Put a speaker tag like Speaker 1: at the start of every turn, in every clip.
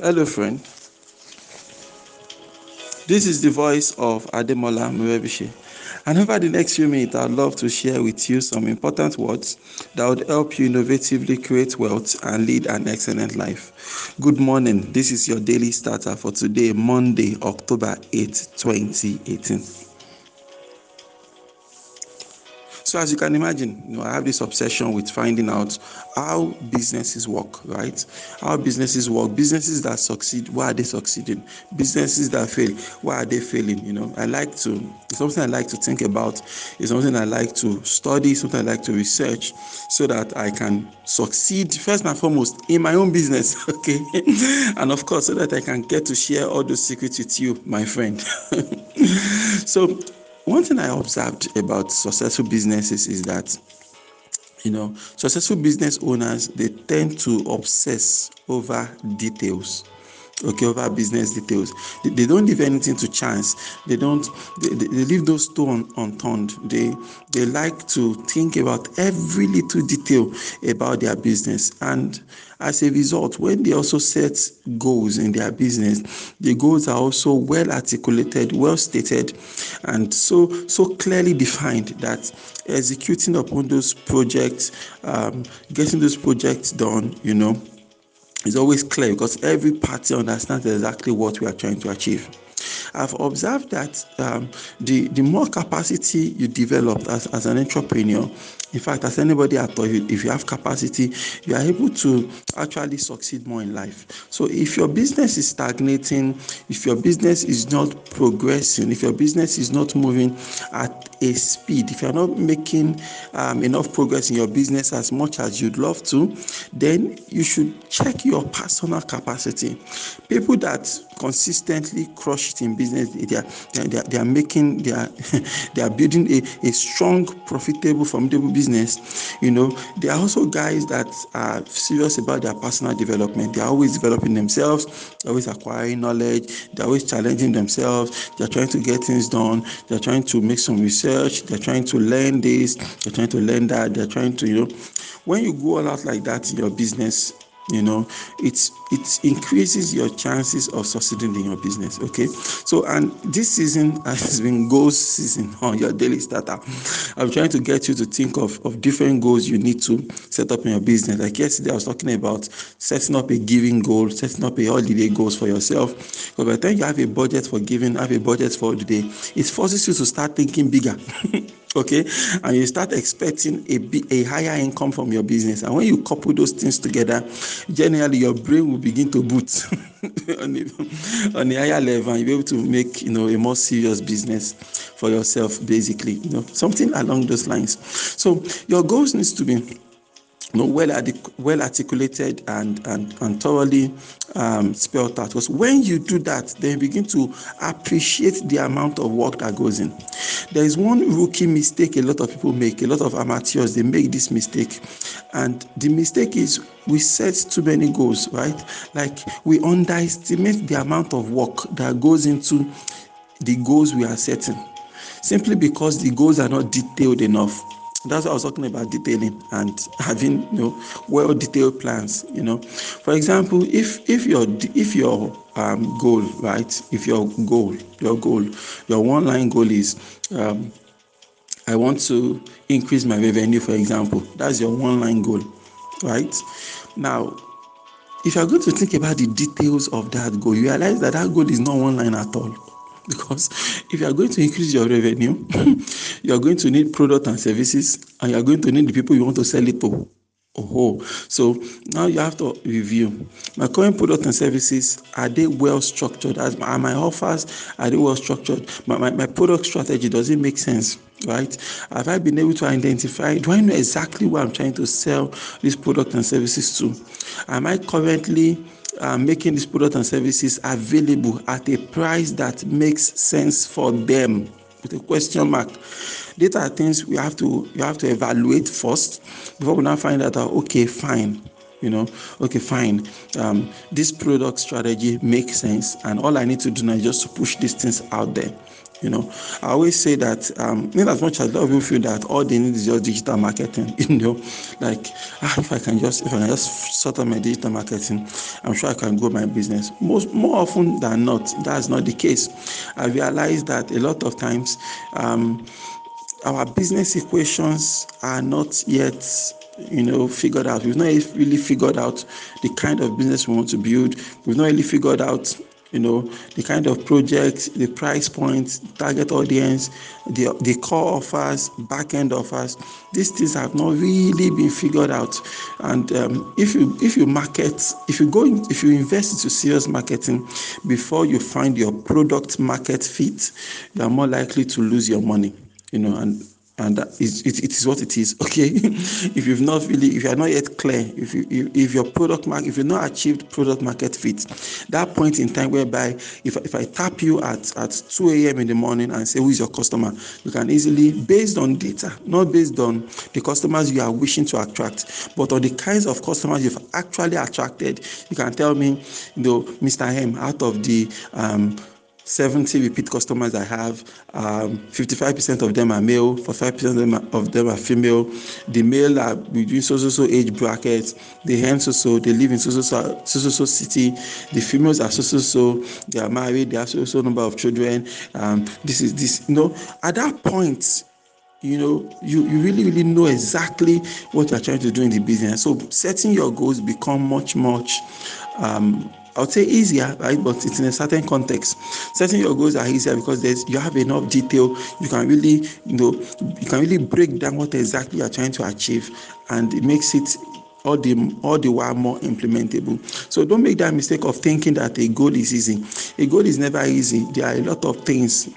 Speaker 1: Hello, friend. This is the voice of Ademola Morebise. And over the next few minutes, I'd love to share with you some important words that would help you innovatively create wealth and lead an excellent life. Good morning. This is your daily starter for today, Monday, October 8, 2018. So as you can imagine, you know, I have this obsession with finding out how businesses work, right? How businesses work. Businesses that succeed, why are they succeeding? Businesses that fail, why are they failing? You know, I like to it's something I like to think about. It's something I like to study, something I like to research, so that I can succeed first and foremost in my own business, okay? and of course, so that I can get to share all those secrets with you, my friend. so one thing I observed about successful businesses is that you know successful business owners they tend to obsess over details okay over business details. They, they don't leave anything to chance. They don't they, they, leave those stones unturned. They they like to think about every little detail about their business. And as a result when they also set goals in their business the goals are also well articulated well stated and so so clearly defined that executing upon those projects um, getting those projects done you know is always clear because every party understands exactly what we are trying to achieve. I've observed that um, the, the more capacity you develop as, as an entrepreneur, in fact, as anybody at all, if you have capacity, you are able to actually succeed more in life. So, if your business is stagnating, if your business is not progressing, if your business is not moving at a speed, if you're not making um, enough progress in your business as much as you'd love to, then you should check your personal capacity. People that consistently crush it in business, they are, they are, they are making, they are, they are building a, a strong, profitable, formidable business, you know, there are also guys that are serious about their personal development. They are always developing themselves, always acquiring knowledge, they're always challenging themselves, they're trying to get things done, they're trying to make some research, they're trying to learn this, they're trying to learn that, they're trying to, you know, when you go all out like that in your business, you know it's it increases your chances of succeeding in your business okay? So and this season has been goals season on your daily starter. I'm trying to get you to think of of different goals you need to set up in your business. Like yesterday i was talking about setting up a giving goal setting up a holiday goals for yourself. Because by the time you have a budget for giving have a budget for the day it forces you to start thinking bigger okay? And you start expecting a, a higher income from your business. And when you couple those things together generally your brain will begin to boot. On, a, on a higher level and you'll be able to make you know a more serious business for yourself basically you know something along those lines. So your goals needs to be you know, well, well articulated and, and, and thoroughly um, spelled out. Because when you do that, then you begin to appreciate the amount of work that goes in. There is one rookie mistake a lot of people make, a lot of amateurs, they make this mistake. And the mistake is we set too many goals, right? Like we underestimate the amount of work that goes into the goals we are setting simply because the goals are not detailed enough that's what I was talking about detailing and having you know well detailed plans. You know, for example, if if your if your um, goal right, if your goal your goal your one line goal is um, I want to increase my revenue, for example, that's your one line goal, right? Now, if you're going to think about the details of that goal, you realize that that goal is not one line at all because if you are going to increase your revenue you are going to need product and services and you are going to need the people you want to sell it to. Oh so now you have to review. My current product and services are they well structured? As are my offers are they well structured? My, my, my product strategy does it make sense? Right? Have i been able to identify do i know exactly what i'm trying to sell this product and services to? Am i currently uh, making these products and services available at a price that makes sense for them with a question mark. These are things we have to you have to evaluate first before we now find out okay fine you know okay fine. Um, this product strategy makes sense and all i need to do now is just to push these things out there You know, I always say that um, in as much as a lot of feel that all they need is just digital marketing, you know, like ah, if I can just if I can just sort out my digital marketing, I'm sure I can grow my business. Most more often than not, that's not the case. I realize that a lot of times um, our business equations are not yet you know figured out we've not really figured out the kind of business we want to build we've not really figured out you know the kind of project the price point target audience the the core offers back end offers these things have not really been figured out. And um, if you if you market if you go in, if you invest into serious marketing before you find your product market fit you are more likely to lose your money you know and and is it, it is what it is okay? If you've not really if you are not yet clear if you if, your product market if you've not achieved product market fit that point in time whereby if, if i tap you at at 2 a.m in the morning and say who is your customer? You can easily based on data not based on the customers you are wishing to attract but on the kinds of customers you've actually attracted you can tell me you know mr m out of the um 70 repeat customers I have, um, 55% of them are male, 45% of them are, of them are female. The male are between so so so age brackets. The hen so so they live in so so so so so, so city. The females are so so so they are married. They have so so number of children. Um, this is this. You know, at that point, you know you, you really really know exactly what you're trying to do in the business so setting your goals become much much um, I would say easier, ah, right? But it's in a certain context. Setting your goals are easier because there's you have enough detail. You can really, you know, you can really break down what exactly you're trying to achieve, and it makes it all the all the while more implementable. So don't make that mistake of thinking that a goal is easy. A goal is never easy. There are a lot of things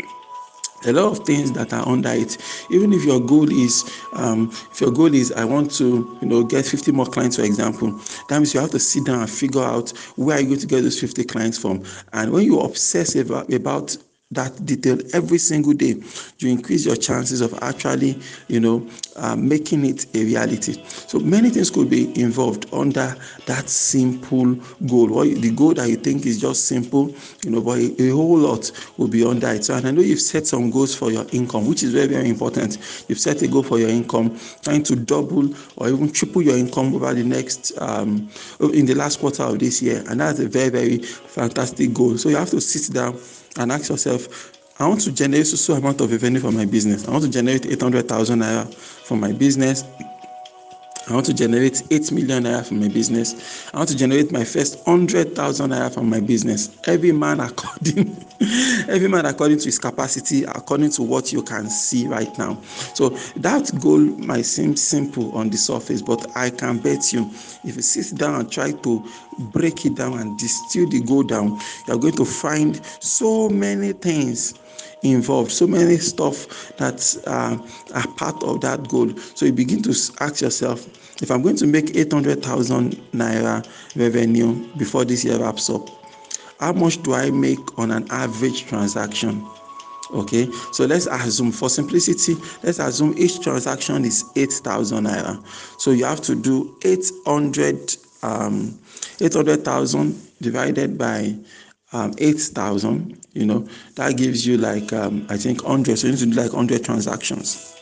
Speaker 1: a lot of things that are under it. Even if your goal is um, if your goal is i want to you know get 50 more clients for example that means you have to sit down and figure out where are you going to get those 50 clients from. And when you obsess about, about that detail every single day you increase your chances of actually you know uh, making it a reality. So many things could be involved under that simple goal. What the goal that you think is just simple you know but a, a whole lot will be under it. So and i know you've set some goals for your income which is very very important. You've set a goal for your income trying to double or even triple your income over the next um, in the last quarter of this year and that's a very very fantastic goal. So you have to sit down and ask yourself, I want to generate so amount of revenue for my business. I want to generate 800,000 naira for my business. I want to generate 8 million naira from my business. I want to generate my first 100,000 naira from my business. Every man according every man according to his capacity, according to what you can see right now. So that goal might seem simple on the surface, but I can bet you if you sit down and try to break it down and distill the goal down, you're going to find so many things involved, so many stuff that uh, are part of that goal. So you begin to ask yourself, if I'm going to make 800,000 naira revenue before this year wraps up, how much do I make on an average transaction? Okay, so let's assume for simplicity, let's assume each transaction is 8,000 naira. So you have to do 800 um, 800,000 divided by um, 8,000, you know, that gives you like, um, I think 100. So you need to do like 100 transactions,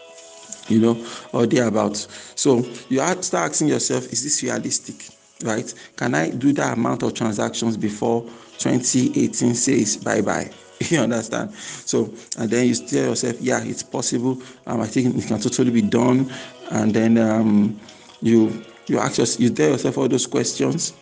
Speaker 1: you know, or thereabouts. So you start asking yourself, is this realistic, right? Can I do that amount of transactions before 2018 says bye bye? you understand? So, and then you tell yourself, yeah, it's possible. Um, I think it can totally be done. And then um, you you ask yourself, you tell yourself all those questions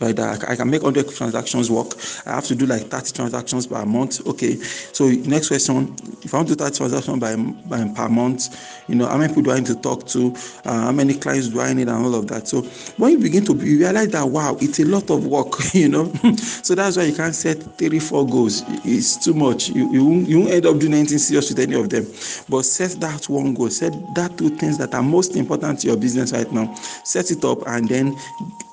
Speaker 1: like that. I can make 100 transactions work. I have to do like 30 transactions per month. Okay. So next question, if I want to do 30 transactions by, by per month, you know, how many people do I need to talk to? Uh, how many clients do I need and all of that. So when you begin to realize that wow, it's a lot of work, you know. so that's why you can't set three, four goals. It's too much. You, you, won't, you won't end up doing anything serious with any of them. But set that one goal. Set that two things that are most important to your business right now. Set it up and then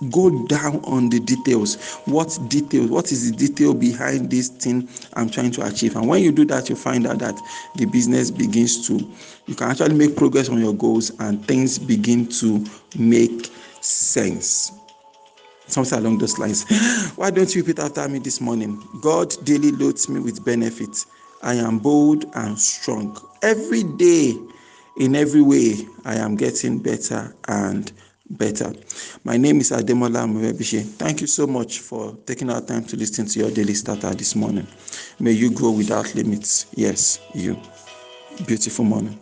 Speaker 1: go down on the the details. What details what is the detail behind this thing i'm trying to achieve? And when you do that you find out that the business begins to you can actually make progress on your goals and things begin to make sense. Something along those lines. Why don't you repeat after me this morning? God daily loads me with benefits. I am bold and strong. Every day, in every way, I am getting better and better. My name is Ademola Morebise. Thank you so much for taking our time to listen to your daily starter this morning. May you grow without limits. Yes, you. Beautiful morning.